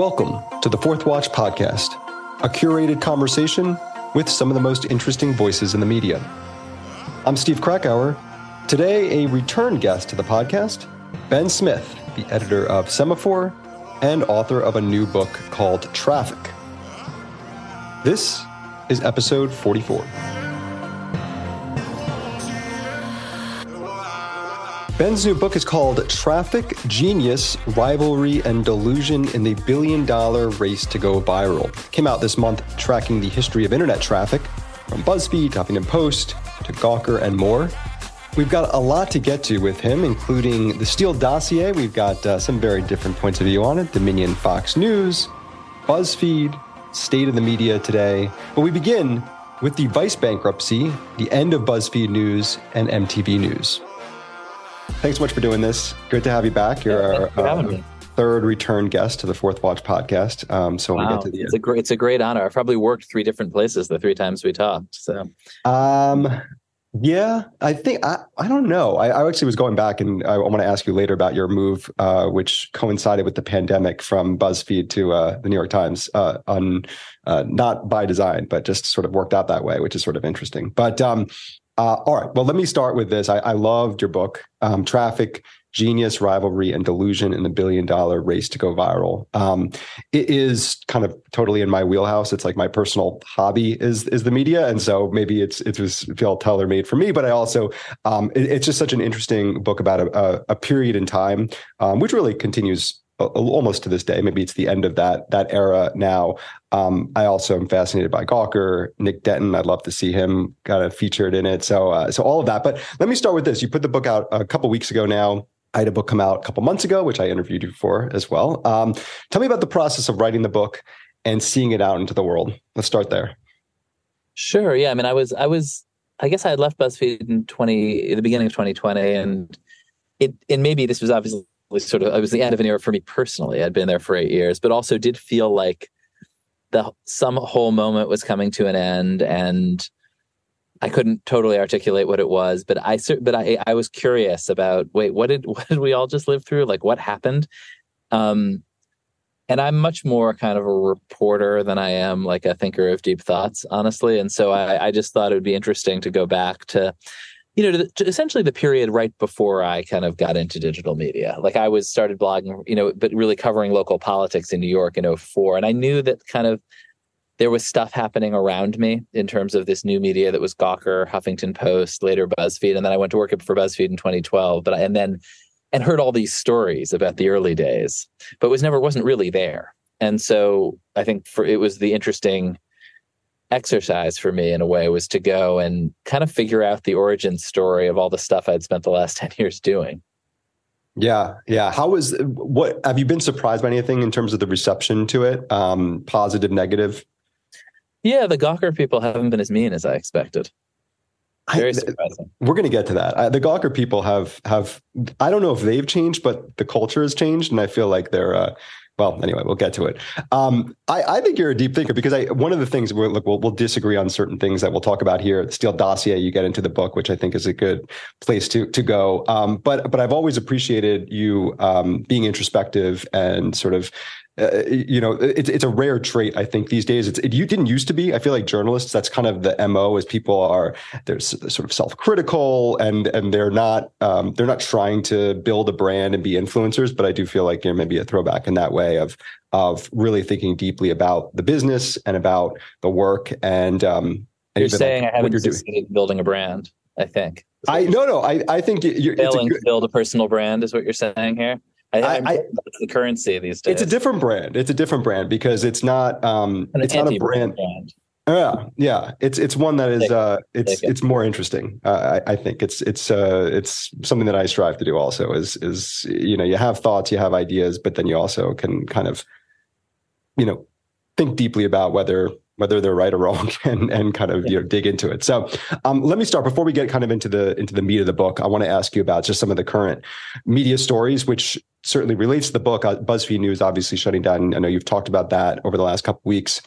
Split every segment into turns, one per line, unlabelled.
Welcome to the Fourth Watch podcast, a curated conversation with some of the most interesting voices in the media. I'm Steve Krakauer. Today, a return guest to the podcast, Ben Smith, the editor of Semafor and author of a new book called Traffic. This is episode 44. Ben's new book is called Traffic, Genius, Rivalry, and Delusion in the Billion Dollar Race to Go Viral. Came out this month tracking the history of internet traffic from BuzzFeed, Huffington Post, to Gawker, and more. We've got a lot to get to with him, including the Steele dossier. We've got uh, some very different points of view on it Dominion Fox News, BuzzFeed, state of the media today. But we begin with the Vice bankruptcy, the end of BuzzFeed News, and MTV News. Thanks so much for doing this. Great to have you back. You're
yeah, our uh,
third return guest to the Fourth Watch podcast. Um, so
wow.
we get to the
it's a great it's a great honor. I've probably worked three different places the three times we talked. So um
yeah, I think I, I don't know. I, I actually was going back and I, I want to ask you later about your move, uh, which coincided with the pandemic from BuzzFeed to uh, the New York Times, uh, on uh, not by design, but just sort of worked out that way, which is sort of interesting. But um, uh, all right. Well, let me start with this. I, I loved your book, um, Traffic, Genius, Rivalry, and Delusion in the Billion Dollar Race to Go Viral. Um, it is kind of totally in my wheelhouse. It's like my personal hobby is is the media, and so maybe it's it was feel tailor made for me. But I also um, it, it's just such an interesting book about a, a period in time, um, which really continues almost to this day. Maybe it's the end of that that era now. Um, I also am fascinated by Gawker, Nick Denton. I'd love to see him kind of featured in it. So uh, so all of that. But let me start with this. You put the book out a couple weeks ago now. I had a book come out a couple months ago, which I interviewed you for as well. Um, tell me about the process of writing the book and seeing it out into the world. Let's start there.
Sure. Yeah. I mean, I was I was I guess I had left BuzzFeed in twenty the beginning of 2020, and it and maybe this was obviously sort of it was the end of an era for me personally. I'd been there for eight years, but also did feel like the some whole moment was coming to an end, and I couldn't totally articulate what it was. But I but I I was curious about wait what did what did we all just live through? Like what happened? Um, and I'm much more kind of a reporter than I am like a thinker of deep thoughts, honestly. And so I, I just thought it would be interesting to go back to you know, to, to essentially the period right before I kind of got into digital media. Like I was started blogging, you know, but really covering local politics in New York in 04. And I knew that kind of there was stuff happening around me in terms of this new media that was Gawker, Huffington Post, later BuzzFeed. And then I went to work for BuzzFeed in 2012. But I, and then, and heard all these stories about the early days, but was never, wasn't really there. And so I think for, it was the interesting, exercise for me in a way was to go and kind of figure out the origin story of all the stuff I'd spent the last 10 years doing.
Yeah, yeah. How was what have you been surprised by anything in terms of the reception to it? Um, positive, negative?
Yeah, the Gawker people haven't been as mean as I expected. Very surprising.
I, we're going to get to that. I, the Gawker people have have I don't know if they've changed, but the culture has changed, and I feel like they're uh, well, anyway, we'll get to it. Um, I, I, think you're a deep thinker because I, one of the things we're, look, we'll, we'll, disagree on certain things that we'll talk about here. The Steele dossier, you get into the book, which I think is a good place to to go. Um, but but I've always appreciated you um, being introspective and sort of uh, you know, it's it's a rare trait. I think these days, it's it, you didn't used to be. I feel like journalists. That's kind of the mo. Is people are they're sort of self critical and and they're not um, they're not trying to build a brand and be influencers. But I do feel like you know maybe a throwback in that way of of really thinking deeply about the business and about the work and. Um,
and you're saying like I haven't succeeded building a brand. I think.
I no no. I I think you're
failing good, to build a personal brand is what you're saying here. I, I, I the currency these days.
It's a different brand. It's a different brand because it's not. Um, it's not a brand. brand. Yeah, yeah. It's it's one that is uh, it's it's more interesting. Uh, I, I think it's it's uh, it's something that I strive to do. Also, is is you know you have thoughts, you have ideas, but then you also can kind of, you know, think deeply about whether whether they're right or wrong and and kind of you know dig into it. So um, let me start before we get kind of into the into the meat of the book. I want to ask you about just some of the current media stories, which certainly relates to the book. Uh, BuzzFeed News obviously shutting down. I know you've talked about that over the last couple weeks.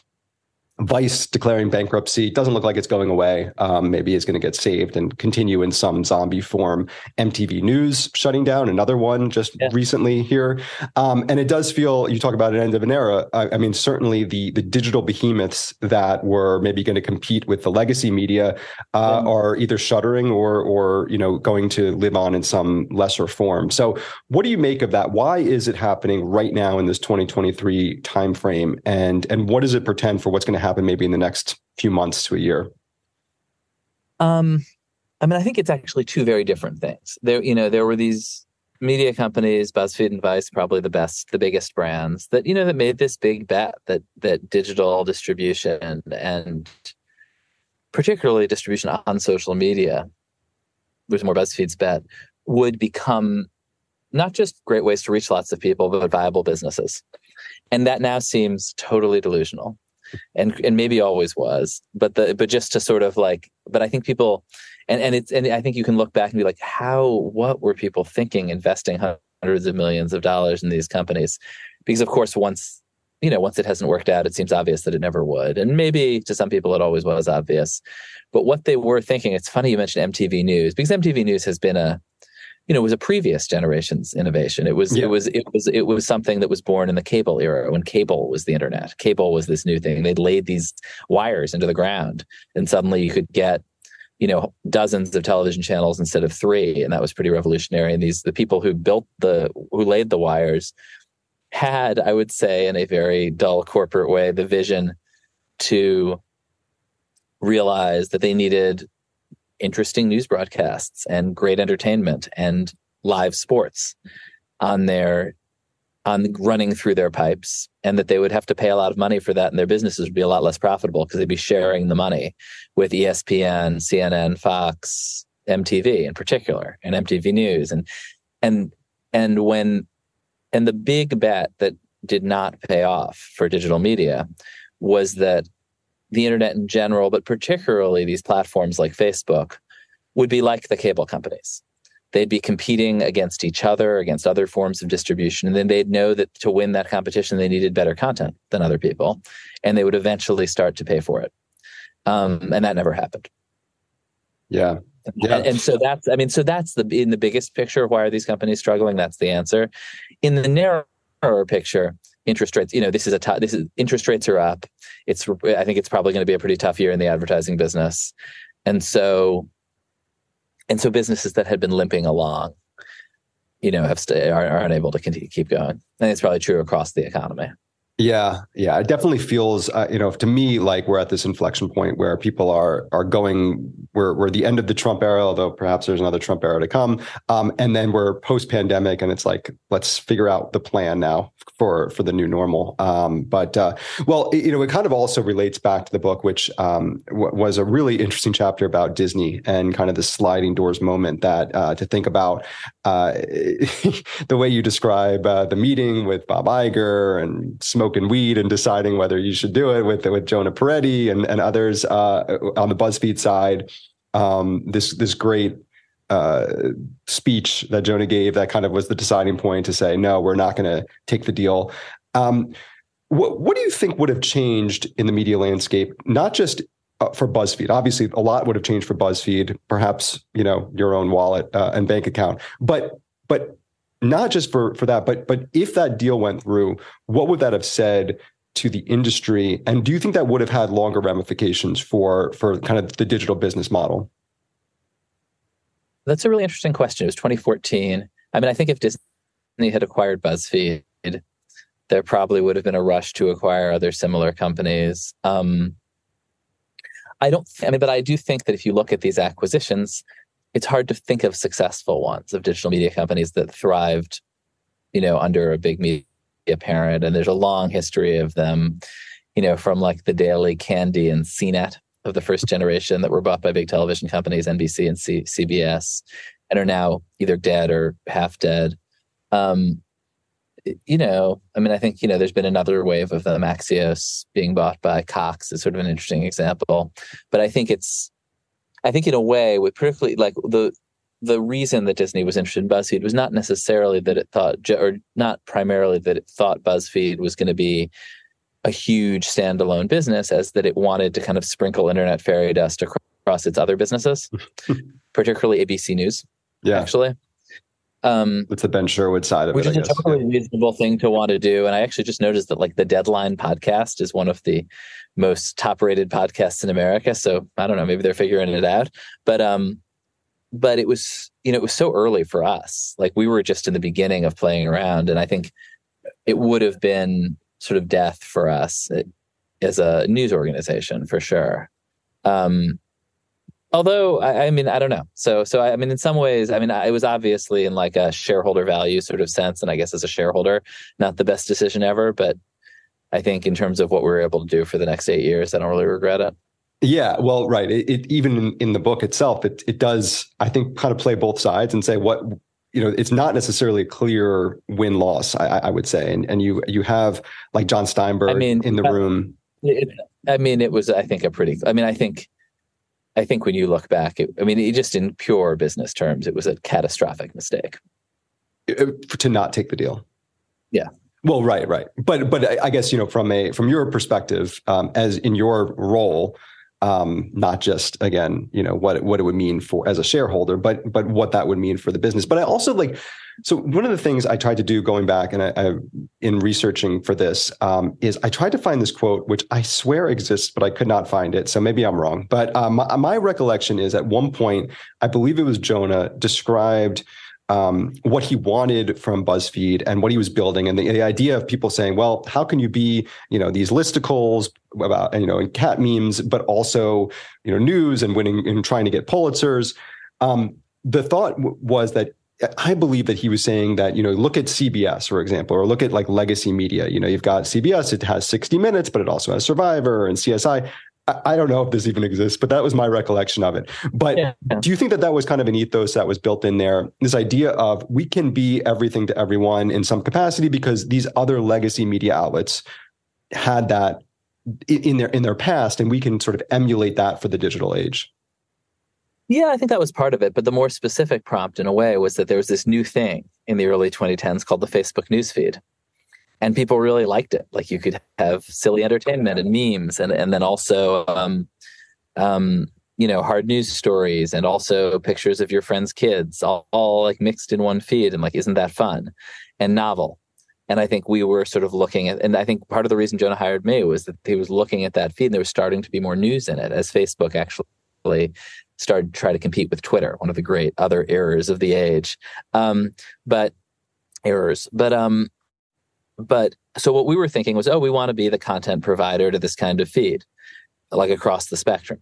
Vice declaring bankruptcy doesn't look like it's going away. Um, maybe it's going to get saved and continue in some zombie form. MTV News shutting down, another one just yeah. recently here, um, and it does feel. You talk about an end of an era. I, I, mean, certainly the the digital behemoths that were maybe going to compete with the legacy media uh, yeah. are either shuttering or or you know going to live on in some lesser form. So, what do you make of that? Why is it happening right now in this 2023 timeframe, and and what does it portend for what's going to happen maybe in the next few months to a year?
Um, I mean, I think it's actually two very different things. There, you know, there were these media companies, BuzzFeed and Vice, probably the best, the biggest brands that you know that made this big bet that that digital distribution and particularly distribution on social media, was more BuzzFeed's bet, would become not just great ways to reach lots of people, but viable businesses. And that now seems totally delusional and and maybe always was but the but just to sort of like but i think people and and it's and i think you can look back and be like how what were people thinking investing hundreds of millions of dollars in these companies? Because of course once you know once it hasn't worked out it seems obvious that it never would. And maybe to some people it always was obvious. But what they were thinking it's funny you mentioned mtv news because mtv news has been a you know, it was a previous generation's innovation. It was, yeah. it was, it was, it was something that was born in the cable era when cable was the internet. Cable was this new thing. They'd laid these wires into the ground, and suddenly you could get, you know, dozens of television channels instead of three, and that was pretty revolutionary. And these, the people who built the, who laid the wires, had, I would say, in a very dull corporate way, the vision to realize that they needed interesting news broadcasts and great entertainment and live sports on their on running through their pipes and that they would have to pay a lot of money for that and their businesses would be a lot less profitable because they'd be sharing the money with ESPN, CNN, Fox, MTV in particular and MTV News and and and when and the big bet that did not pay off for digital media was that the internet in general, but particularly these platforms like Facebook, would be like the cable companies. They'd be competing against each other, against other forms of distribution. And then they'd know that to win that competition, they needed better content than other people. And they would eventually start to pay for it. Um, and that never happened.
Yeah.
Yeah. And, and, so that's, I mean, so that's the, in the biggest picture, why are these companies struggling? That's the answer. In the narrower picture, interest rates you know this is a tough this is interest rates are up it's i think it's probably going to be a pretty tough year in the advertising business. And so and so businesses that had been limping along you know have stay, are, are unable to continue, keep going. And it's probably true across the economy
yeah, yeah, it definitely feels, uh, you know, to me like we're at this inflection point where people are are going. We're we're the end of the Trump era, although perhaps there's another Trump era to come. Um, and then we're post pandemic, and it's like let's figure out the plan now for for the new normal. Um, but uh, well, it, you know, it kind of also relates back to the book, which um, w- was a really interesting chapter about Disney and kind of the sliding doors moment that uh, to think about uh, the way you describe uh, the meeting with Bob Iger and smoking weed and deciding whether you should do it with with Jonah Peretti and and others uh, on the BuzzFeed side. Um, this this great uh, speech that Jonah gave that kind of was the deciding point to say no, we're not going to take the deal. Um, what what do you think would have changed in the media landscape, not just uh, for BuzzFeed. Obviously, a lot would have changed for BuzzFeed. Perhaps you know your own wallet uh, and bank account, but but not just for for that. But but if that deal went through, what would that have said to the industry? And do you think that would have had longer ramifications for for kind of the digital business model?
That's a really interesting question. It was 2014. I mean, I think if Disney had acquired BuzzFeed, there probably would have been a rush to acquire other similar companies. Um, I don't, I mean, but I do think that if you look at these acquisitions, it's hard to think of successful ones of digital media companies that thrived, you know, under a big media parent. And there's a long history of them, you know, from like the Daily Candy and CNET of the first generation that were bought by big television companies, NBC and C- CBS, and are now either dead or half dead. Um, you know, I mean, I think, you know, there's been another wave of the Axios being bought by Cox is sort of an interesting example. But I think it's, I think in a way, with particularly like the, the reason that Disney was interested in BuzzFeed was not necessarily that it thought, or not primarily that it thought BuzzFeed was going to be a huge standalone business as that it wanted to kind of sprinkle internet fairy dust across its other businesses, particularly ABC News. Yeah, actually.
Um, it's the Ben Sherwood side of
which
it,
which is a totally reasonable thing to want to do. And I actually just noticed that like the Deadline podcast is one of the most top rated podcasts in America. So I don't know, maybe they're figuring it out. But um, but it was you know it was so early for us. Like we were just in the beginning of playing around, and I think it would have been sort of death for us eh, as a news organization for sure. Um, although I, I, mean i don't know. So so I, I, mean in some ways i mean it was obviously in like a shareholder value sort of sense and i guess as a shareholder not the best decision ever but i think in terms of what we were able to do for the next eight years i don't really regret it.
Yeah well right. It, it even in, in, the book itself it, it does i think kind of play both sides and say what you know it's not necessarily a clear win loss I, I would say. And and you you have like Jon Steinberg I mean, in the room.
it, i mean it was i think a pretty i mean i think I think when you look back, it, I mean, it, just in pure business terms, it was a catastrophic mistake
to not take the deal.
Yeah.
Well, right, right, but but I guess you know from a from your perspective, um, as in your role, um, not just again, you know what what it would mean for as a shareholder, but but what that would mean for the business. But I also like so one of the things I tried to do going back and I, I in researching for this um, is I tried to find this quote, which I swear exists, but I could not find it. So maybe I'm wrong. But um, my, my recollection is at one point, I believe it was Jonah described um, what he wanted from BuzzFeed and what he was building, and the, the, idea of people saying, "Well, how can you be, you know, these listicles about, you know, and cat memes, but also, you know, news and winning and trying to get Pulitzers?" Um, the thought w- was that I believe that he was saying that, you know, look at CBS, for example, or look at like legacy media. You know, you've got CBS, it has 60 Minutes, but it also has Survivor and CSI. I, don't know if this even exists, but that was my recollection of it. But yeah. do you think that that was kind of an ethos that was built in there? This idea of we can be everything to everyone in some capacity because these other legacy media outlets had that in their in their past, and we can sort of emulate that for the digital age.
Yeah, I think that was part of it. But the more specific prompt, in a way, was that there was this new thing in the early 2010s called the Facebook newsfeed. And people really liked it. Like you could have silly entertainment and memes, and, and then also, um, um, you know, hard news stories and also pictures of your friends' kids, all, all like mixed in one feed. And like, isn't that fun? And novel. And I think we were sort of looking at, and I think part of the reason Jonah hired me was that he was looking at that feed and there was starting to be more news in it as Facebook actually started to try to compete with Twitter, one of the great other errors of the age. Um, but errors, but um, but so what we were thinking was, oh, we want to be the content provider to this kind of feed, like across the spectrum,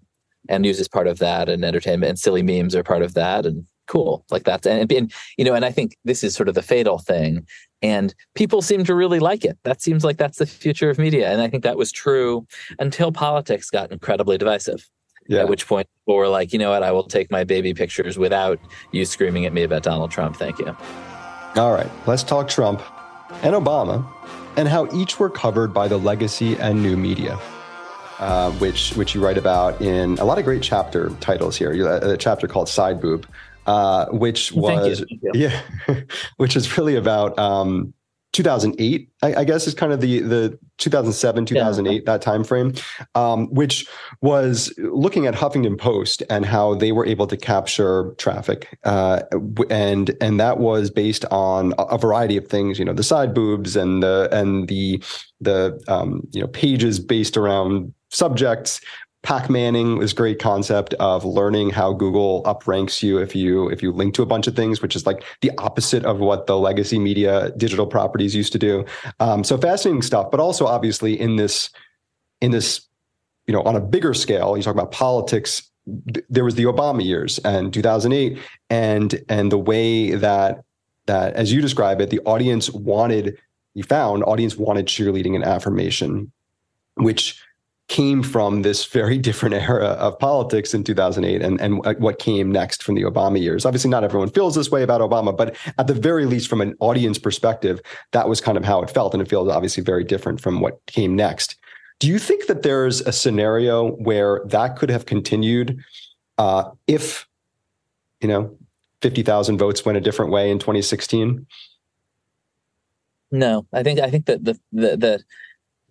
and news is part of that, and entertainment and silly memes are part of that, and cool, like that's and, and you know, and I think this is sort of the fatal thing, and people seem to really like it. That seems like that's the future of media, and I think that was true until politics got incredibly divisive. Yeah. At which point people were like, you know what, I will take my baby pictures without you screaming at me about Donald Trump. Thank you.
All right, let's talk Trump and Obama and how each were covered by the legacy and new media. Uh, which which you write about in a lot of great chapter titles here. A, a chapter called Side Boob, uh, which was Thank you. Thank you. yeah, which is really about um, 2008 I, I, guess is kind of the the 2007 2008 yeah. that time frame um, which was looking at huffington post and how they were able to capture traffic uh, and and that was based on a, a, variety of things you know the side boobs and the and the the um, you know pages based around subjects Pac Manning was great concept of learning how Google upranks you if you if you link to a bunch of things, which is like the opposite of what the legacy media digital properties used to do. Um, so fascinating stuff, but also obviously in this in this you know on a bigger scale, you talk about politics. There was the Obama years and 2008, and and the way that that as you describe it, the audience wanted you found audience wanted cheerleading and affirmation, which came from this very different era of politics in 2008 and, and what came next from the Obama years. Obviously, not everyone feels this way about Obama, but at the very least, from an audience perspective, that was kind of how it felt. And it feels obviously very different from what came next. Do you think that there's a scenario where that could have continued uh, if, you know, 50,000 votes went a different way in 2016?
No, I think I think that the the, the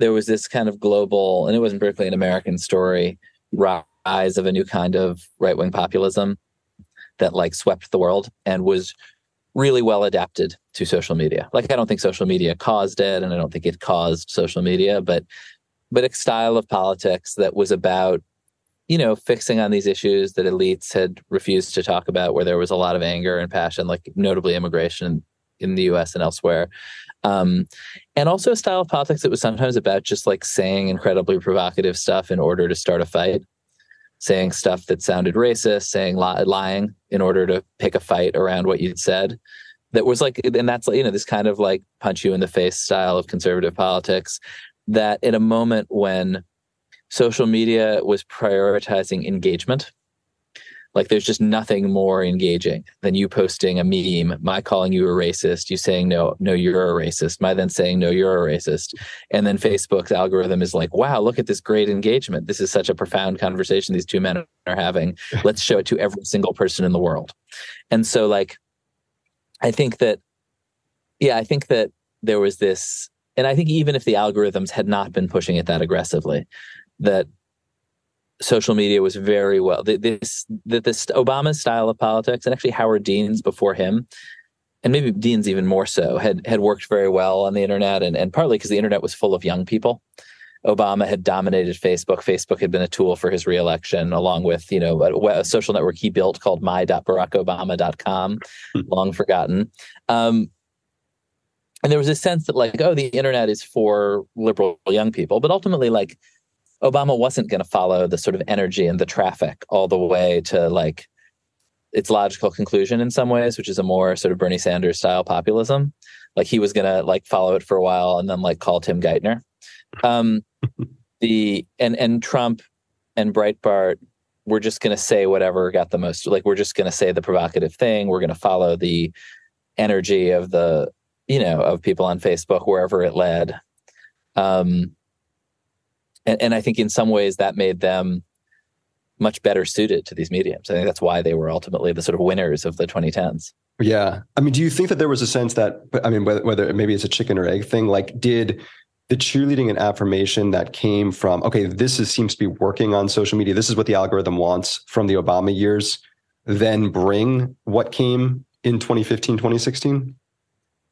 there was this kind of global, and it wasn't Berkeley an American story, rise of a new kind of right wing populism that like swept the world and was really well adapted to social media. Like I don't think social media caused it, and I don't think it caused social media, but but a style of politics that was about you know fixing on these issues that elites had refused to talk about, where there was a lot of anger and passion, like notably immigration in the U.S. and elsewhere. Um, and also a style of politics that was sometimes about just like saying incredibly provocative stuff in order to start a fight saying stuff that sounded racist, saying li- lying in order to pick a fight around what you'd said. That was like, and that's you know this kind of like punch you in the face style of conservative politics. That in a moment when social media was prioritizing engagement like there's just nothing more engaging than you posting a meme, my calling you a racist, you saying no, no, you're a racist, my then saying no, you're a racist. And then Facebook's algorithm is like, wow, look at this great engagement. This is such a profound conversation these two men are having. Let's show it to every single person in the world. And so like I think that yeah, I think that there was this and I think even if the algorithms had not been pushing it that aggressively, that social media was very well this this Obama's style of politics and actually Howard Dean's before him and maybe Dean's even more so had had worked very well on the internet and and partly because the internet was full of young people Obama had dominated Facebook. Facebook had been a tool for his reelection, along with you know a, a social network he built called my.barackobama.com, hmm. long forgotten. Um, and there was a sense that like, oh, the internet is for liberal young people, but ultimately, like Obama wasn't going to follow the sort of energy and the traffic all the way to like its logical conclusion in some ways, which is a more sort of Bernie Sanders style populism. Like he was going to like follow it for a while and then like call Tim Geithner. Um, the and and Trump and Breitbart we're just going to say whatever got the most like we're just going to say the provocative thing we're going to follow the energy of the you know of people on facebook wherever it led um and, and I think in some ways that made them much better suited to these mediums. I think that's why they were ultimately the sort of winners of the 2010s.
Yeah. I mean, do you think that there was a sense that, I mean, whether, whether maybe it's a chicken or egg thing, like did the cheerleading and affirmation that came from, okay, this is, seems to be working on social media. This is what the algorithm wants from the Obama years, then bring what came in 2015, 2016?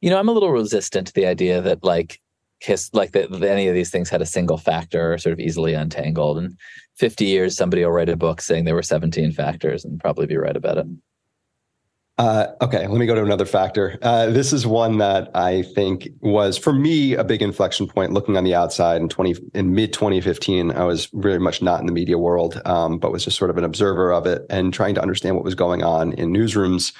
You know, I'm a little resistant to the idea that like kiss like that any of these things had a single factor or sort of easily untangled. And 50 years somebody will write a book saying there were 17 factors and probably be right about it.
Uh, okay let me go to another factor. Uh, this is one that i think was for me a big inflection point looking on the outside in 20 in mid 2015 i was very much not in the media world um, but was just sort of an observer of it and trying to understand what was going on in newsrooms.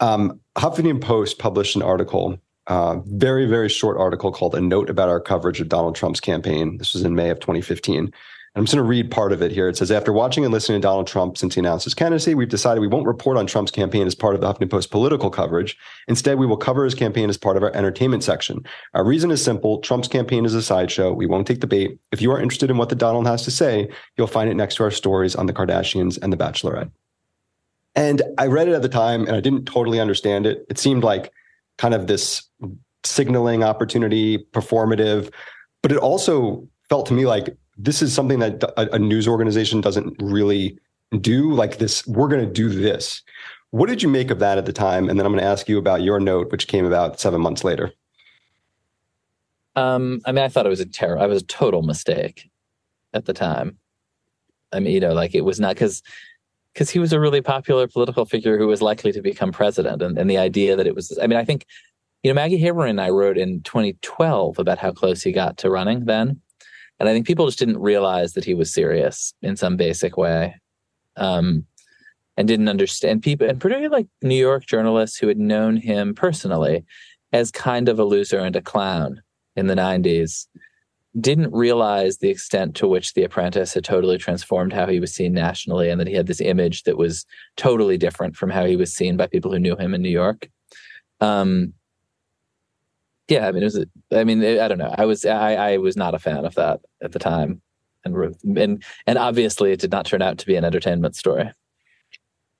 Um, huffington post published an article very, very short article called A Note About Our Coverage of Donald Trump's Campaign. This was in May of 2015. And I'm just going to read part of it here. It says After watching and listening to Donald Trump since he announced his candidacy, we've decided we won't report on Trump's campaign as part of the Huffington Post political coverage. Instead, we will cover his campaign as part of our entertainment section. Our reason is simple Trump's campaign is a sideshow. We won't take the bait. If you are interested in what the Donald has to say, you'll find it next to our stories on the Kardashians and the Bachelorette. And I read it at the time and I didn't totally understand it. It seemed like kind of this signaling opportunity, performative, but it also felt to me like this is something that a, a news organization doesn't really do. Like this, we're going to do this. What did you make of that at the time? And then I'm going to ask you about your note, which came about seven months later.
Um, I mean, I thought it was a terror. I was a total mistake at the time. I mean, you know, like it was not because because he was a really popular political figure who was likely to become president. And, and the idea that it was, I mean, I think, you know, Maggie Haberman and I wrote in 2012 about how close he got to running then. And I think people just didn't realize that he was serious in some basic way. Um, and didn't understand people, and particularly like New York journalists who had known him personally as kind of a loser and a clown in the 90s didn't realize the extent to which The Apprentice had totally transformed how he was seen nationally, and that he had this image that was totally different from how he was seen by people who knew him in New York. Um, yeah, I mean, it was. I mean, I don't know. I was. I, I was not a fan of that at the time, and and and obviously, it did not turn out to be an entertainment story.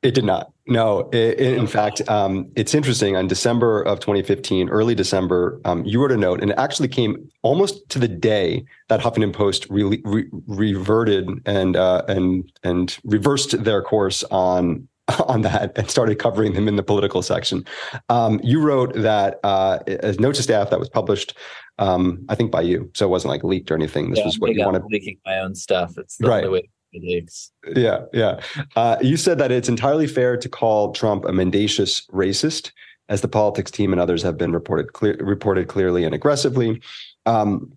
It did not. No, it, it, in fact, um, it's interesting. On December of 2015, early December, um, you wrote a note, and it actually came almost to the day that Huffington Post re- re- reverted and uh, and and reversed their course on on that and started covering them in the political section. Um, you wrote that uh, a note to staff that was published, um, I think by you, so it wasn't like leaked or anything. This
yeah,
was what you wanted.
Leaking my own stuff. It's the
right.
only way leaks.
Yeah, yeah. Uh, you said that it's entirely fair to call Trump a mendacious racist, as the politics team and others have been reported clear, reported clearly and aggressively. Um,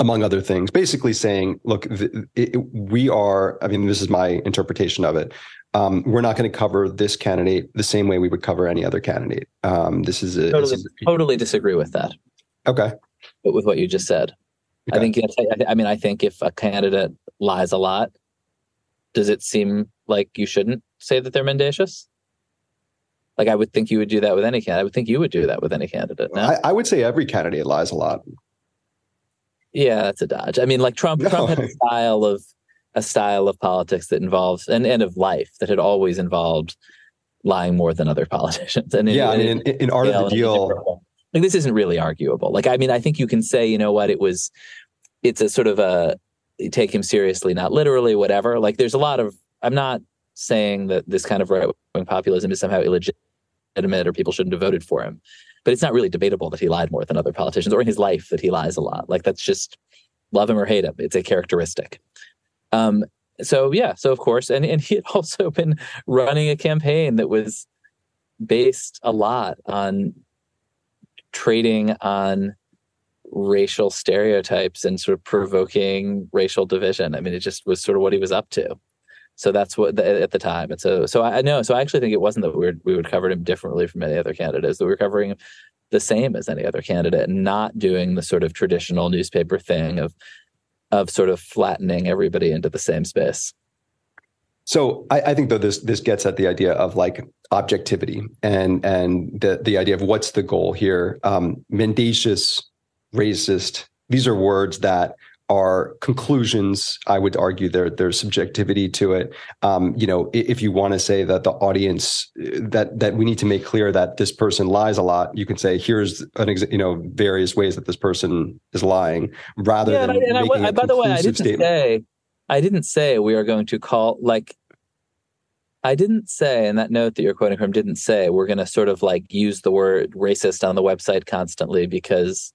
among other things, basically saying, look, the, it, we are, I mean, this is my interpretation of it. Um, we're not going to cover this candidate the same way we would cover any other candidate. Um, this is a,
totally, a, totally disagree with that.
Okay.
But with what you just said, okay. I think, I, I mean, I think if a candidate lies a lot, does it seem like you shouldn't say that they're mendacious? Like I would think you would do that with any candidate. I would think you would do that with any candidate. No?
I, I, would say every candidate lies a lot.
Yeah, that's a dodge. I mean, like Trump. No. Trump had a style of a style of politics that involves and and of life that had always involved lying more than other politicians. And
yeah, in, in, in art of the deal,
like this isn't really arguable. Like I mean, I think you can say, you know what, it was. It's a sort of a take him seriously, not literally, whatever. Like there's a lot of. I'm not saying that this kind of right wing populism is somehow illegitimate or people shouldn't have voted for him but it's not really debatable that he lied more than other politicians or in his life that he lies a lot. Like that's just love him or hate him. It's a characteristic. Um, so yeah, so of course, and, and he had also been running a campaign that was based a lot on trading on racial stereotypes and sort of provoking racial division. I mean, it just was sort of what he was up to. So that's what the, at the time. And so, so I know. So I actually think it wasn't that we were, we would cover him differently from any other candidates. That we were covering him the same as any other candidate, and not doing the sort of traditional newspaper thing of of sort of flattening everybody into the same space.
So I, I, think though this this gets at the idea of like objectivity and and the the idea of what's the goal here. Um, mendacious, racist. These are words that are conclusions. I would argue there there's subjectivity to it. Um, you know, if you want to say that the audience that that we need to make clear that this person lies a lot, you can say here's an ex- you know various ways that this person is lying, rather yeah, than and I, making I, by the way, I didn't statement.
say I didn't say we are going to call like. I didn't say, and that note that you're quoting from didn't say we're going to sort of like use the word racist on the website constantly because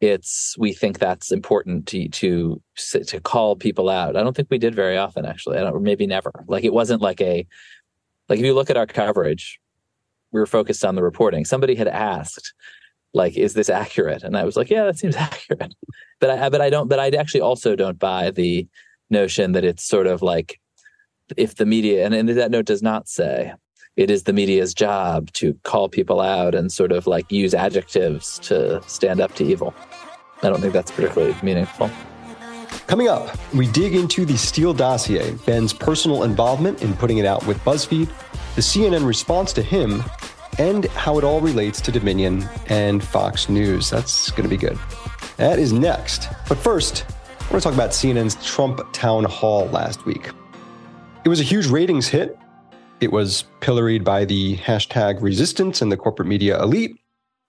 it's we think that's important to to to call people out. I don't think we did very often, actually. I don't, maybe never. Like it wasn't like a like if you look at our coverage, we were focused on the reporting. Somebody had asked, like, is this accurate? And I was like, yeah, that seems accurate. But I but I don't. But I actually also don't buy the notion that it's sort of like if the media and, and that note does not say it is the media's job to call people out and sort of like use adjectives to stand up to evil. I don't think that's particularly meaningful.
Coming up, we dig into the Steele dossier, Ben's personal involvement in putting it out with BuzzFeed, the CNN response to him, and how it all relates to Dominion and Fox News. That's going to be good. That is next. But first, I want to talk about CNN's Trump town hall last week. It was a huge ratings hit. It was pilloried by the hashtag resistance and the corporate media elite.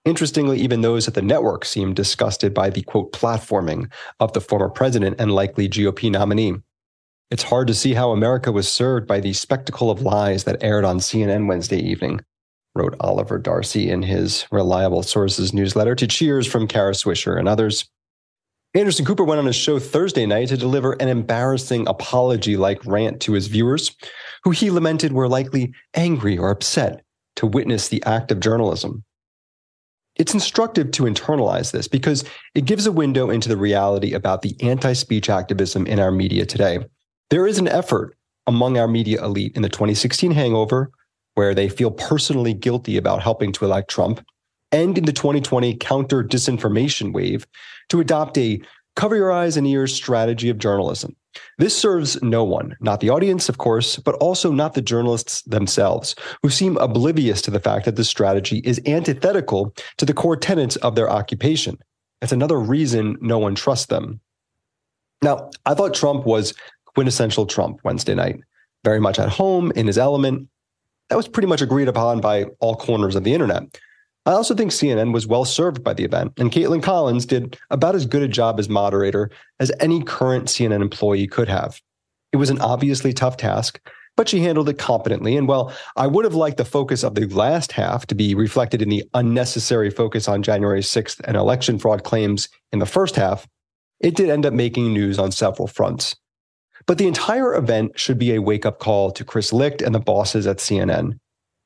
Interestingly, even those at the network seemed disgusted by the quote platforming of the former president and likely GOP nominee. It's hard to see how America was served by the spectacle of lies that aired on CNN Wednesday evening, wrote Oliver Darcy in his Reliable Sources newsletter to cheers from Kara Swisher and others. Anderson Cooper went on his show Thursday night to deliver an embarrassing apology like rant to his viewers, who he lamented were likely angry or upset to witness the act of journalism. It's instructive to internalize this because it gives a window into the reality about the anti speech activism in our media today. There is an effort among our media elite in the 2016 hangover where they feel personally guilty about helping to elect Trump, and in the 2020 counter disinformation wave to adopt a cover your eyes and ears strategy of journalism. This serves no one, not the audience, of course, but also not the journalists themselves, who seem oblivious to the fact that this strategy is antithetical to the core tenets of their occupation. That's another reason no one trusts them. Now, I thought Trump was quintessential Trump Wednesday night. very much at home in his element. That was pretty much agreed upon by all corners of the internet. I also think CNN was well served by the event, and Kaitlan Collins did about as good a job as moderator as any current CNN employee could have. It was an obviously tough task, but she handled it competently. And while I would have liked the focus of the last half to be reflected in the unnecessary focus on January 6th and election fraud claims in the first half, it did end up making news on several fronts. But the entire event should be a wake up call to Chris Licht and the bosses at CNN.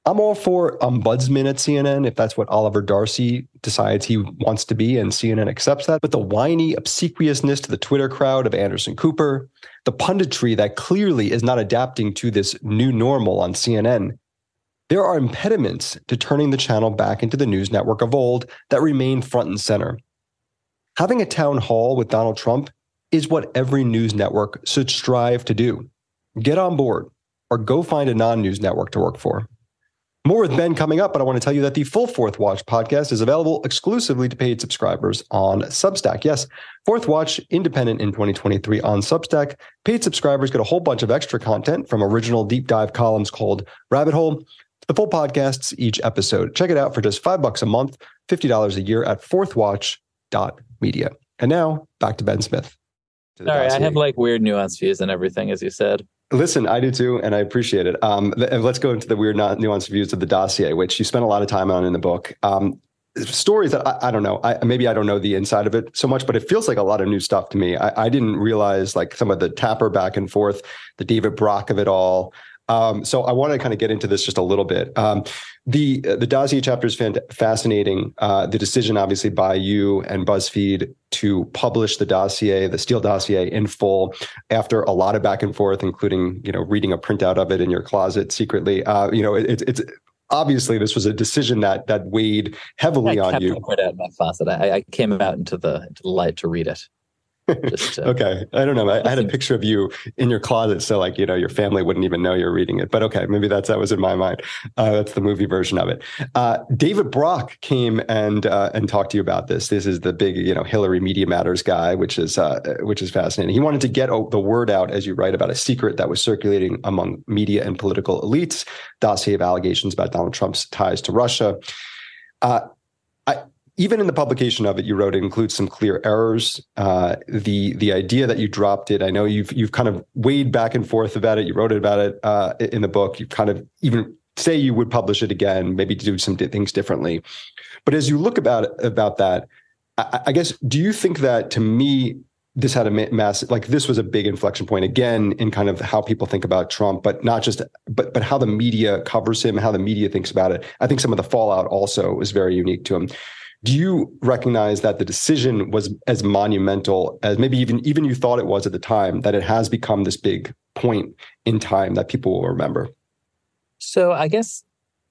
I'm all for ombudsman at CNN if that's what Oliver Darcy decides he wants to be and CNN accepts that. But the whiny obsequiousness to the Twitter crowd of Anderson Cooper, the punditry that clearly is not adapting to this new normal on CNN, there are impediments to turning the channel back into the news network of old that remain front and center. Having a town hall with Donald Trump is what every news network should strive to do. Get on board or go find a non news network to work for. More with Ben coming up, but I want to tell you that the full Fourth Watch podcast is available exclusively to paid subscribers on Substack. Yes, Fourth Watch, independent in 2023 on Substack. Paid subscribers get a whole bunch of extra content from original deep dive columns called Rabbit Hole. The full podcasts each episode. Check it out for just five bucks a month, $50 a year at fourthwatch.media. And now back to Ben Smith.
Right, I have like weird nuanced views and everything, as you said.
Listen, I do too, and I appreciate it. Um, let's go into the weird, not nuanced views of the dossier, which you spent a lot of time on in the book. Um, stories that I, I don't know. I, maybe I don't know the inside of it so much, but it feels like a lot of new stuff to me. I, I didn't realize like some of the Tapper back and forth, the David Brock of it all. Um, so I want to kind of get into this just a little bit. Um, the the dossier chapter is fascinating. Uh, the decision, obviously, by you and BuzzFeed to publish the dossier, the Steele dossier, in full, after a lot of back and forth, including you know reading a printout of it in your closet secretly. Uh, you know, it, it's obviously this was a decision that that weighed heavily
I
on you.
Put out my closet. I, I came out into the into the light to read it.
Uh, okay. I don't know. I, I, had a picture of you in your closet, so like you know, your family wouldn't even know you're reading it. But okay, maybe that's that was in my mind. Uh, that's the movie version of it. Uh, David Brock came and uh, and talked to you about this. This is the big you know Hillary Media Matters guy, which is uh, which is fascinating. He wanted to get the word out, as you write, about a secret that was circulating among media and political elites. Dossier of allegations about Donald Trump's ties to Russia. Uh, even in the publication of it, you wrote it includes some clear errors. Uh, the the idea that you dropped it, I know you've you've kind of weighed back and forth about it. You wrote it about it uh, in the book. You kind of even say you would publish it again, maybe do some things differently. But as you look about about that, I, I guess do you think that to me this had a massive like this was a big inflection point again in kind of how people think about Trump, but not just but but how the media covers him, how the media thinks about it. I think some of the fallout also was very unique to him do you recognize that the decision was as monumental as maybe even even you thought it was at the time that it has become this big point in time that people will remember
so i guess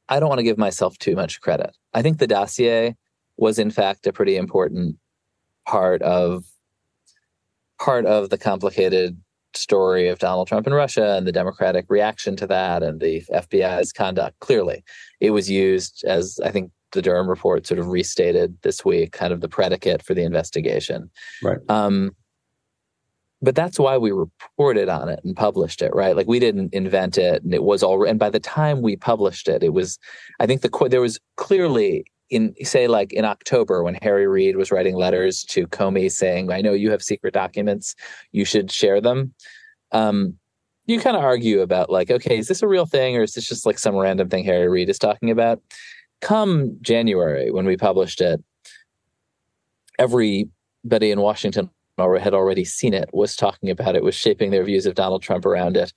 i don't want to give myself too much credit i think the dossier was in fact a pretty important part of part of the complicated story of Donald Trump and Russia and the Democratic reaction to that and the FBI's conduct. Clearly, it was used as I think the Durham report sort of restated this week, kind of the predicate for the investigation.
Right. Um,
but that's why we reported on it and published it, right? Like we didn't invent it, and it was all. And by the time we published it, it was. I think the there was clearly in say like in October when Harry Reid was writing letters to Comey saying, "I know you have secret documents, you should share them." Um, you kind of argue about like, okay, is this a real thing or is this just like some random thing Harry Reid is talking about? Come January, when we published it, everybody in Washington had already seen it, was talking about it, was shaping their views of Donald Trump around it.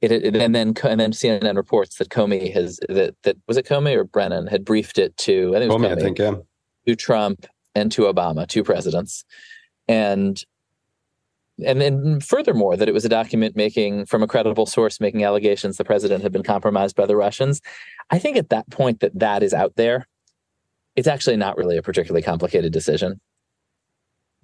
It, it, and then and then CNN reports that Comey has that that was it Comey or Brennan had briefed it to I think it was Comey,
Comey I think yeah
to Trump and to Obama, two presidents, and and then furthermore that it was a document making from a credible source making allegations the president had been compromised by the russians i think at that point that that is out there it's actually not really a particularly complicated decision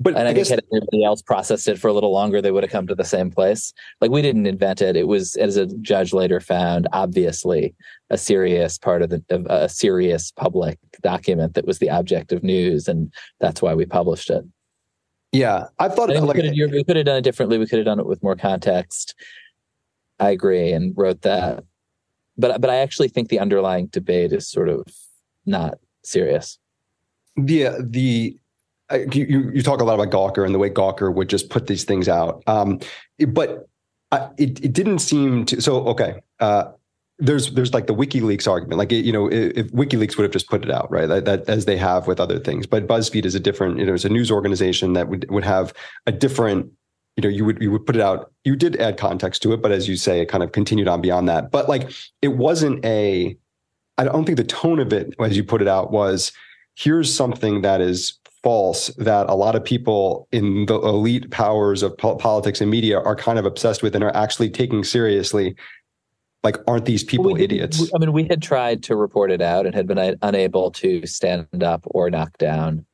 but and I, I guess had everybody else processed it for a little longer, they would have come to the same place. Like we didn't invent it; it was, as a judge later found, obviously a serious part of the of a serious public document that was the object of news, and that's why we published it.
Yeah, I thought
I like, we, could have, we could have done it differently. We could have done it with more context. I agree, and wrote that. But but I actually think the underlying debate is sort of not serious.
The the you you talk a lot about Gawker and the way Gawker would just put these things out, um, but I, it it didn't seem to. So okay, uh, there's there's like the WikiLeaks argument, like you know, if, WikiLeaks would have just put it out, right? That, that, as they have with other things, but BuzzFeed is a different, you know, it's a news organization that would would have a different, you know, you would you would put it out. You did add context to it, but as you say, it kind of continued on beyond that. But like, it wasn't a. I don't think the tone of it, as you put it out, was here's something that is false that a lot of people in the elite powers of po- politics and media are kind of obsessed with and are actually taking seriously like aren't these people
we,
idiots
i mean we had tried to report it out and had been uh, unable to stand up or knock down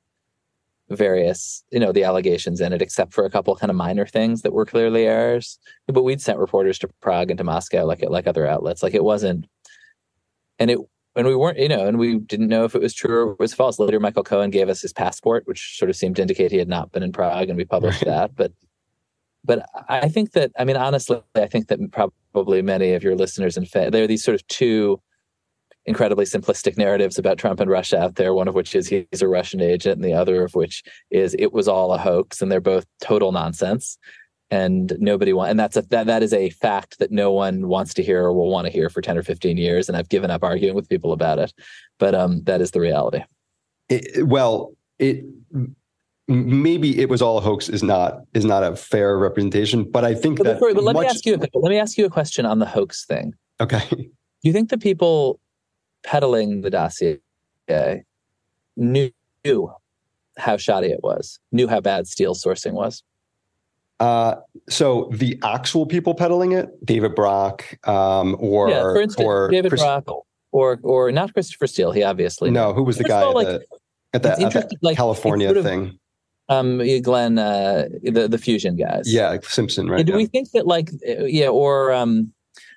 various you know the allegations in it except for a couple kind of minor things that were clearly errors but we'd sent reporters to prague and to moscow like like other outlets like it wasn't and it and we weren't, you know, and we didn't know if it was true or it was false. Later, Michael Cohen gave us his passport, which sort of seemed to indicate he had not been in Prague, and we published right. that. But, but I think that, I mean, honestly, I think that probably many of your listeners and fans, there are these sort of two incredibly simplistic narratives about Trump and Russia out there. One of which is he's a Russian agent, and the other of which is it was all a hoax, and they're both total nonsense and nobody want and that's a that, that is a fact that no one wants to hear or will want to hear for 10 or 15 years and i've given up arguing with people about it but um that is the reality
it, well it maybe it was all a hoax is not is not a fair representation but i think but that
before, but let much... me ask you let me ask you a question on the hoax thing
okay
do you think the people peddling the dossier knew how shoddy it was knew how bad Steele sourcing was
uh, so the actual people peddling it, David Brock, um, or
yeah, for instance,
or
David Chris- Brock, or or not Christopher Steele. He obviously
no. Who was the guy all, at, the, at, at the California thing?
Um, Glenn, uh, the the fusion guys.
Yeah, Simpson. Right.
do yeah. we think that like yeah, or um,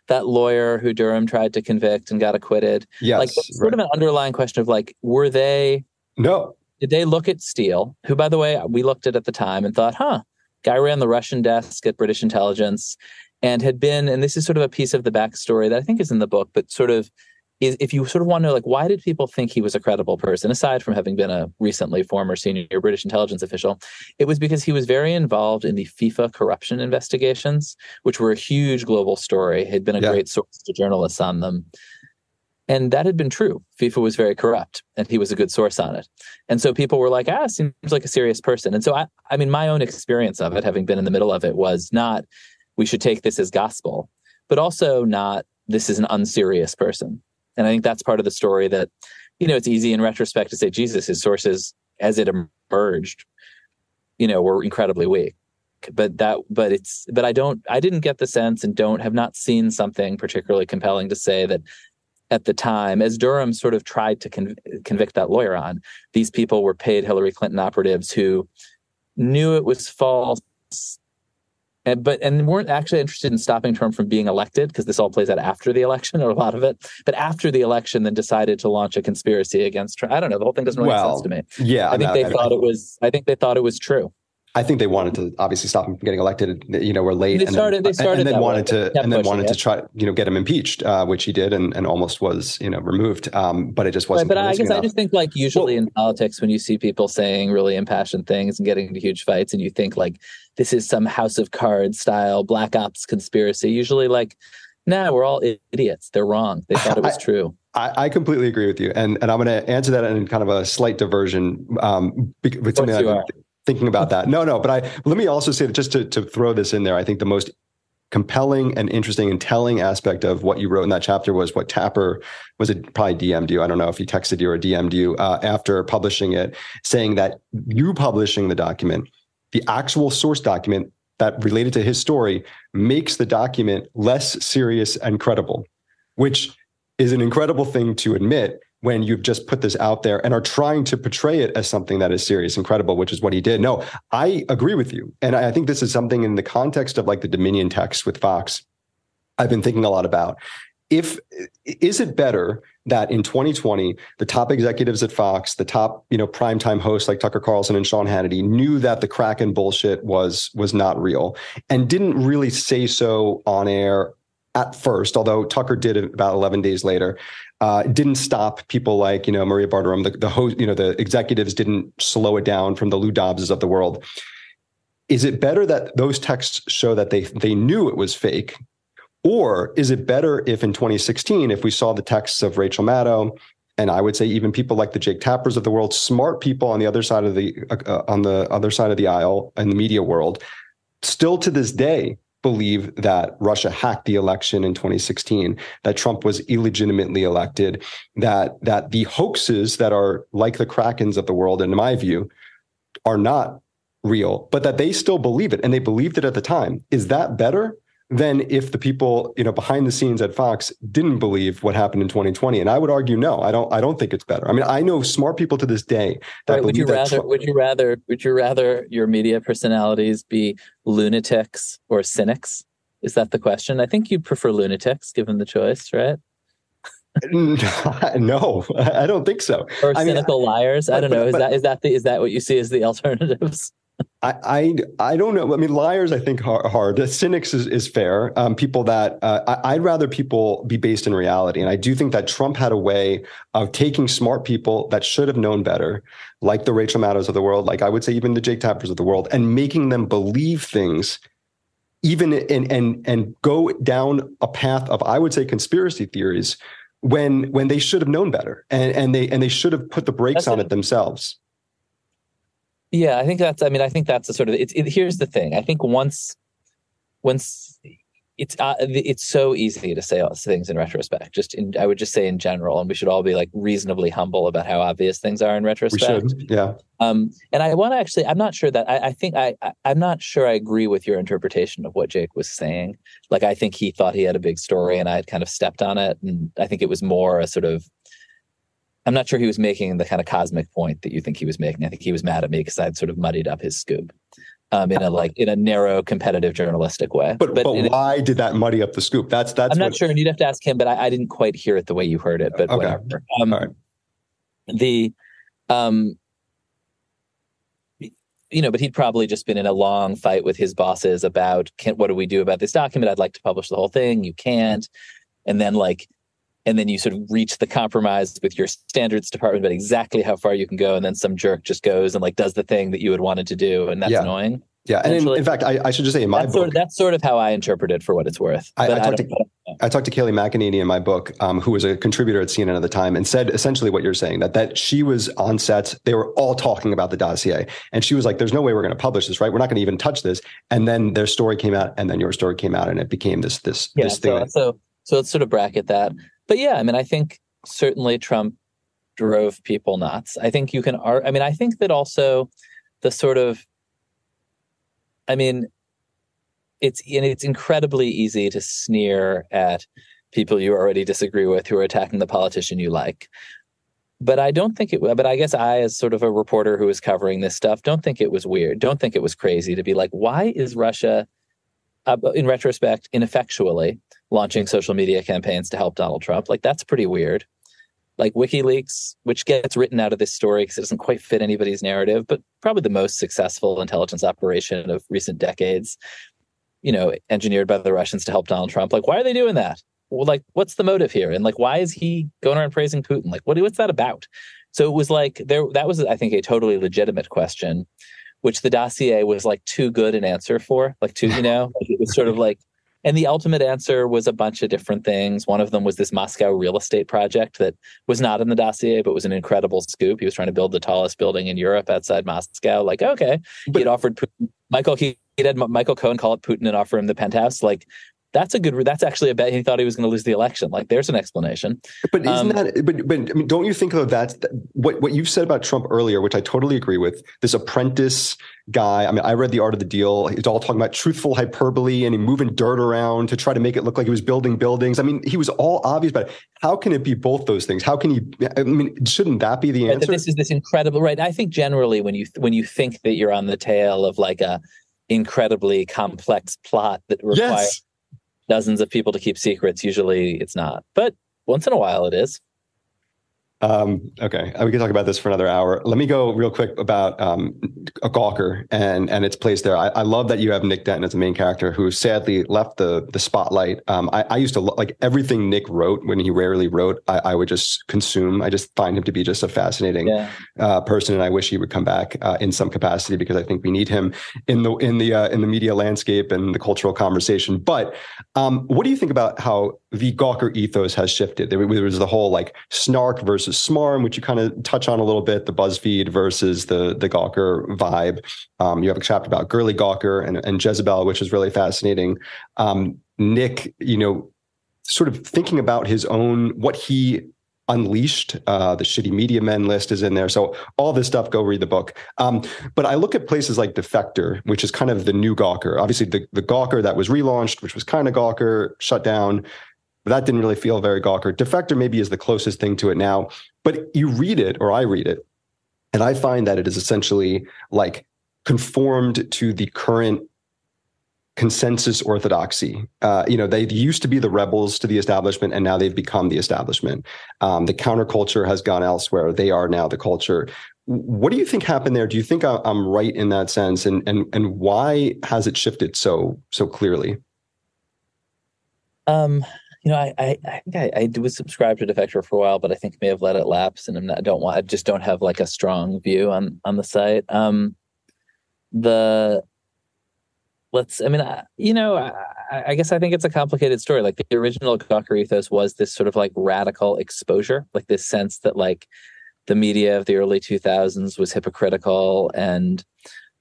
that lawyer who Durham tried to convict and got acquitted?
Yes,
like sort right. of an underlying question of like, were they?
No.
Did they look at Steele, who, by the way, we looked at at the time and thought, huh, Guy ran the Russian desk at British intelligence and had been, and this is sort of a piece of the backstory that I think is in the book, but sort of is if you sort of want to know, like, why did people think he was a credible person, aside from having been a recently former senior British intelligence official? It was because he was very involved in the FIFA corruption investigations, which were a huge global story, had been a yeah. great source to journalists on them. And that had been true. FIFA was very corrupt and he was a good source on it. And so people were like, ah, seems like a serious person. And so I, I mean, my own experience of it, having been in the middle of it, was not we should take this as gospel, but also not this is an unserious person. And I think that's part of the story that, you know, it's easy in retrospect to say, Jesus, his sources as it emerged, you know, were incredibly weak. But that but it's but i don't i didn't get the sense and don't have not seen something particularly compelling to say that at the time, as Durham sort of tried to con- convict that lawyer on, these people were paid Hillary Clinton operatives who knew it was false, and, but and weren't actually interested in stopping Trump from being elected because this all plays out after the election or a lot of it. But after the election, then decided to launch a conspiracy against Trump. I don't know. The whole thing doesn't really well, make sense to
me. Yeah,
I think they I, thought I, it was. I think they thought it was true.
I think they wanted to obviously stop him from getting elected. You know, we're late.
They started. Then, they started.
And then wanted
way.
to. And then wanted it. to try. You know, get him impeached, uh, which he did, and, and almost was. You know, removed. Um, but it just wasn't.
Right, but I guess
enough.
I just think like usually well, in politics, when you see people saying really impassioned things and getting into huge fights, and you think like this is some House of Cards style black ops conspiracy, usually like, nah, we're all idiots. They're wrong. They thought it was
I,
true.
I, I, completely agree with you, and and I'm going to answer that in kind of a slight diversion. Um, with something that thinking about that. No, no, but I let me also say that just to, to throw this in there, I think the most compelling and interesting and telling aspect of what you wrote in that chapter was what Tapper was it probably DM'd you. I don't know if he texted you or DM'd you uh, after publishing it, saying that you publishing the document, the actual source document that related to his story makes the document less serious and credible, which is an incredible thing to admit when you've just put this out there and are trying to portray it as something that is serious and credible, which is what he did. No, I agree with you. And I think this is something in the context of like the Dominion text with Fox, I've been thinking a lot about. If is it better that in 2020 the top executives at Fox, the top you know primetime hosts like Tucker Carlson and Sean Hannity knew that the Kraken bullshit was was not real and didn't really say so on air at first, although Tucker did about 11 days later, uh, didn't stop people like, you know, Maria Bartiromo, the, the host, you know, the executives didn't slow it down from the Lou Dobbses of the world. Is it better that those texts show that they they knew it was fake? Or is it better if in 2016, if we saw the texts of Rachel Maddow, and I would say even people like the Jake Tappers of the world, smart people on the other side of the uh, uh on the other side of the aisle in the media world, still to this day believe that Russia hacked the election in 2016, that Trump was illegitimately elected, that that the hoaxes that are like the Krakens of the world, in my view, are not real, but that they still believe it and they believed it at the time. Is that better? Than if the people you know behind the scenes at Fox didn't believe what happened in 2020. And I would argue no, I don't. I don't think it's better. I mean, I know smart people to this day that
right, would you rather
Trump-
would you rather would you rather your media personalities be lunatics or cynics? Is that the question? I think you'd prefer lunatics given the choice, right?
no, I don't think so.
Or cynical mean, liars. I don't but, know. Is but, that is that the is that what you see as the alternatives?
I, I, I don't know. I mean, liars I think are hard. The cynics is, is fair. Um, people that uh, I, would rather people be based in reality, and I do think that Trump had a way of taking smart people that should have known better, like the Rachel Maddows of the world, like I would say even the Jake Tappers of the world, and making them believe things, even and and and go down a path of I would say conspiracy theories when when they should have known better, and and they and they should have put the brakes That's on it themselves.
Yeah, I think that's. I mean, I think that's a sort of. It's. It, here's the thing. I think once, once it's uh, it's so easy to say things in retrospect. Just in, I would just say in general, and we should all be like reasonably humble about how obvious things are in retrospect.
We should, yeah.
Um, and I want to actually. I'm not sure that. I, I think I, I. I'm not sure I agree with your interpretation of what Jake was saying. Like, I think he thought he had a big story, and I had kind of stepped on it, and I think it was more a sort of I'm not sure he was making the kind of cosmic point that you think he was making. I think he was mad at me because I'd sort of muddied up his scoop um, in a like in a narrow competitive journalistic way.
But but, but why a, did that muddy up the scoop? That's that's.
I'm not what, sure, and you'd have to ask him. But I, I, didn't quite hear it the way you heard it. But okay. whatever. Um, right. The, um, you know, but he'd probably just been in a long fight with his bosses about can, what do we do about this document? I'd like to publish the whole thing. You can't. And then like and then you sort of reach the compromise with your standards department about exactly how far you can go and then some jerk just goes and like does the thing that you had wanted to do and that's
yeah.
annoying.
Yeah and in, in, fact I, I, should just say in my
that's
book
sort of, that's sort of how i interpret it for what it's worth
I, I, talked to, I, talked to Kayleigh McEnany in my book um, who was a contributor at cnn at the time and said essentially what you're saying that that she was on set they were all talking about the dossier and she was like there's no way we're going to publish this right? We're not going to even touch this. And then their story came out and then your story came out and it became this this
yeah,
this
so,
thing
so so let's sort of bracket that but yeah, I mean, I think certainly Trump drove people nuts. I think you can, I mean, I think that also the sort of, I mean, it's it's incredibly easy to sneer at people you already disagree with who are attacking the politician you like. But I don't think it. But I guess I, as sort of a reporter who is covering this stuff, don't think it was weird. Don't think it was crazy to be like, why is Russia, uh, in retrospect, ineffectually launching social media campaigns to help Donald Trump. Like that's pretty weird. Like WikiLeaks, which gets written out of this story because it doesn't quite fit anybody's narrative, but probably the most successful intelligence operation of recent decades, you know, engineered by the Russians to help Donald Trump. Like, why are they doing that? Well, like, what's the motive here? And like, why is he going around praising Putin? Like, what, what's that about? So it was like there that was, I think, a totally legitimate question, which the dossier was like too good an answer for. Like too, you know, like it was sort of like and the ultimate answer was a bunch of different things. One of them was this Moscow real estate project that was not in the dossier, but was an incredible scoop. He was trying to build the tallest building in Europe outside Moscow. Like, okay, but, he'd offered Putin, Michael. He, he had Michael Cohen call up Putin and offer him the penthouse. Like, that's a good that's actually a bet he thought he was going to lose the election. Like there's an explanation.
But isn't um, that but but I mean, don't you think of that what what you've said about trump earlier which i totally agree with this apprentice guy i mean i read the art of the deal. He's all talking about truthful hyperbole and he moving dirt around to try to make it look like he was building buildings. I mean he was all obvious but how can it be both those things? How can he i mean shouldn't that be the answer?
this is this incredible right? I think generally when you when you think that you're on the tail of like a incredibly complex plot that requires yes dozens of people to keep secrets. Usually it's not, but once in a while it is.
Um, okay, uh, we can talk about this for another hour. Let me go real quick about um, a Gawker and and its place there. I, I, love that you have Nick Denton as the main character, who sadly left the the spotlight. Um, I, I, used to lo- like everything Nick wrote when he rarely wrote. I, I, would just consume. I just find him to be just a fascinating yeah. uh, person, and I wish he would come back uh, in some capacity because I think we need him in the in the uh, in the media landscape and the cultural conversation. But um, what do you think about how the Gawker ethos has shifted? There was the whole like snark versus Smarm, which you kind of touch on a little bit, the BuzzFeed versus the the Gawker vibe. Um, you have a chapter about Girly Gawker and, and Jezebel, which is really fascinating. Um, Nick, you know, sort of thinking about his own what he unleashed uh, the shitty media men list is in there so all this stuff go read the book um, but i look at places like defector which is kind of the new gawker obviously the, the gawker that was relaunched which was kind of gawker shut down but that didn't really feel very Gawker. Defector maybe is the closest thing to it now, but you read it, or I read it, and I find that it is essentially like conformed to the current consensus orthodoxy. Uh, you know, they used to be the rebels to the establishment, and now they've become the establishment. Um, the counterculture has gone elsewhere; they are now the culture. What do you think happened there? Do you think I'm right in that sense, and and and why has it shifted so so clearly?
Um, you know, I I, I think I, I was subscribed to Defector for a while, but I think may have let it lapse, and I'm not, I don't want I just don't have like a strong view on on the site. Um, the let's I mean, I, you know, I, I, guess I think it's a complicated story. Like the original Gawker ethos was this sort of like radical exposure, like this sense that like the media of the early 2000s was hypocritical and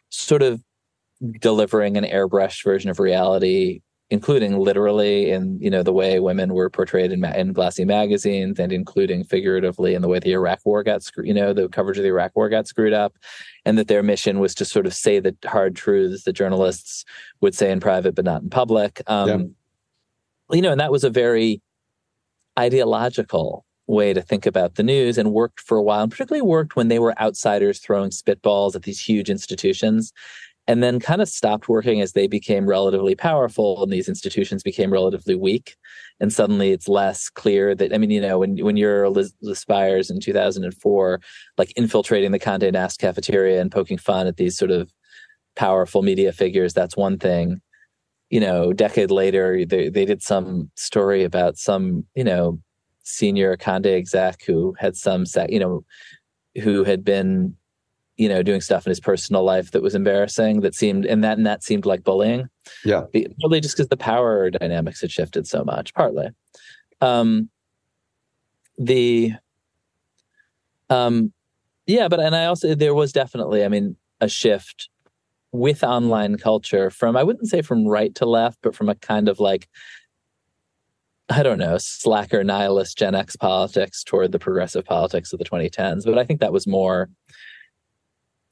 sort of delivering an airbrushed version of reality including literally in you know the way women were portrayed in, in glassy magazines and including figuratively in the way the Iraq war got screwed you know the coverage of the Iraq war got screwed up and that their mission was to sort of say the hard truths that journalists would say in private but not in public um, yeah. you know and that was a very ideological way to think about the news and worked for a while and particularly worked when they were outsiders throwing spitballs at these huge institutions and then kind of stopped working as they became relatively powerful and these institutions became relatively weak. And suddenly it's less clear that, I mean, you know, when, when you're Liz, Spiers in 2004, like infiltrating the Conde Nast cafeteria and poking fun at these sort of powerful media figures, that's one thing. You know, decade later, they, they did some story about some, you know, senior Conde exec who had some, you know, who had been you know, doing stuff in his personal life that was embarrassing that seemed and that and that seemed like bullying.
Yeah.
Partly just because the power dynamics had shifted so much, partly. Um the um yeah, but and I also there was definitely, I mean, a shift with online culture from I wouldn't say from right to left, but from a kind of like I don't know, slacker nihilist Gen X politics toward the progressive politics of the 2010s. But I think that was more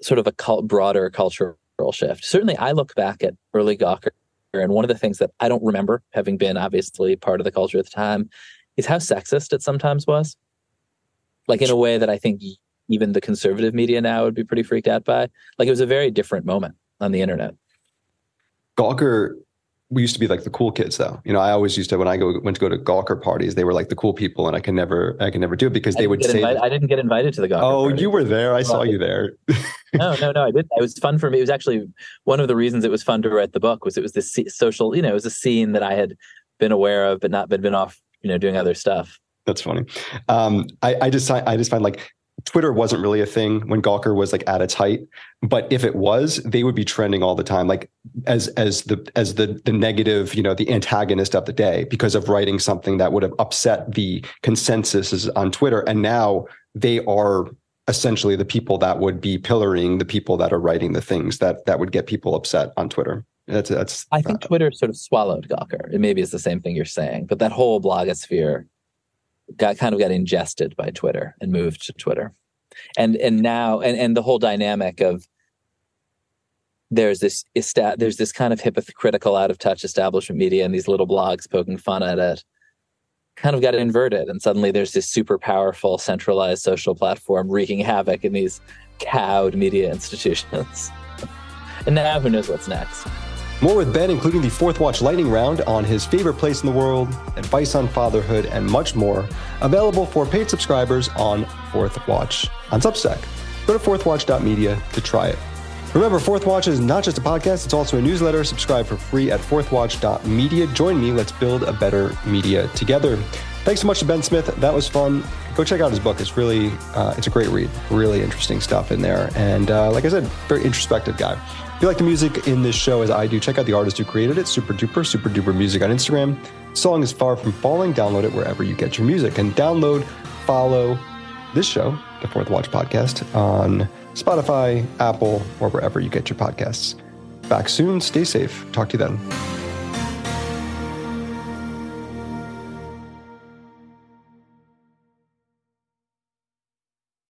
sort of a cult, broader cultural shift. Certainly, I look back at early Gawker, and one of the things that I don't remember, having been obviously part of the culture at the time, is how sexist it sometimes was. Like in a way that I think even the conservative media now would be pretty freaked out by. Like it was a very different moment on the internet.
Gawker we used to be like the cool kids though. You know, I always used to when I go went to go to Gawker parties, they were like the cool people, and I can never I can never do it because they would say
invited, I didn't get invited to the Gawker.
Oh, you were there. I saw you there.
no, no, no. I did. It was fun for me. It was actually one of the reasons it was fun to write the book was it was this social. You know, it was a scene that I had been aware of, but not been been off. You know, doing other stuff.
That's funny. Um, I, I just I just find like Twitter wasn't really a thing when Gawker was like at its height, but if it was, they would be trending all the time, like as as the as the the negative, you know, the antagonist of the day because of writing something that would have upset the consensus on Twitter. And now they are essentially the people that would be pillaring the people that are writing the things that that would get people upset on Twitter. That's that's.
I think uh, Twitter sort of swallowed Gawker. It maybe is the same thing you're saying, but that whole blogosphere got kind of got ingested by Twitter and moved to Twitter. And and now and, and the whole dynamic of there's this there's this kind of hypocritical out of touch establishment media and these little blogs poking fun at it kind of got inverted. And suddenly there's this super powerful centralized social platform wreaking havoc in these cowed media institutions. And now who knows what's next
More with Ben, including the Fourth Watch lightning round on his favorite place in the world, advice on fatherhood, and much more, available for paid subscribers on Fourth Watch on Substack. Go to fourthwatch.media to try it. Remember, Fourth Watch is not just a podcast, it's also a newsletter. Subscribe for free at fourthwatch.media. Join me. Let's build a better media together. Thanks so much to Ben Smith. That was fun. Go check out his book. It's really, uh, it's a great read. Really interesting stuff in there. And uh, like I said, very introspective guy. If you like the music in this show as I do, check out the artist who created it, Super Duper, Super Duper Music on Instagram. Song is Far From Falling. Download it wherever you get your music. And download, follow this show, the Fourth Watch Podcast, on Spotify, Apple, or wherever you get your podcasts. Back soon. Stay safe. Talk to you then.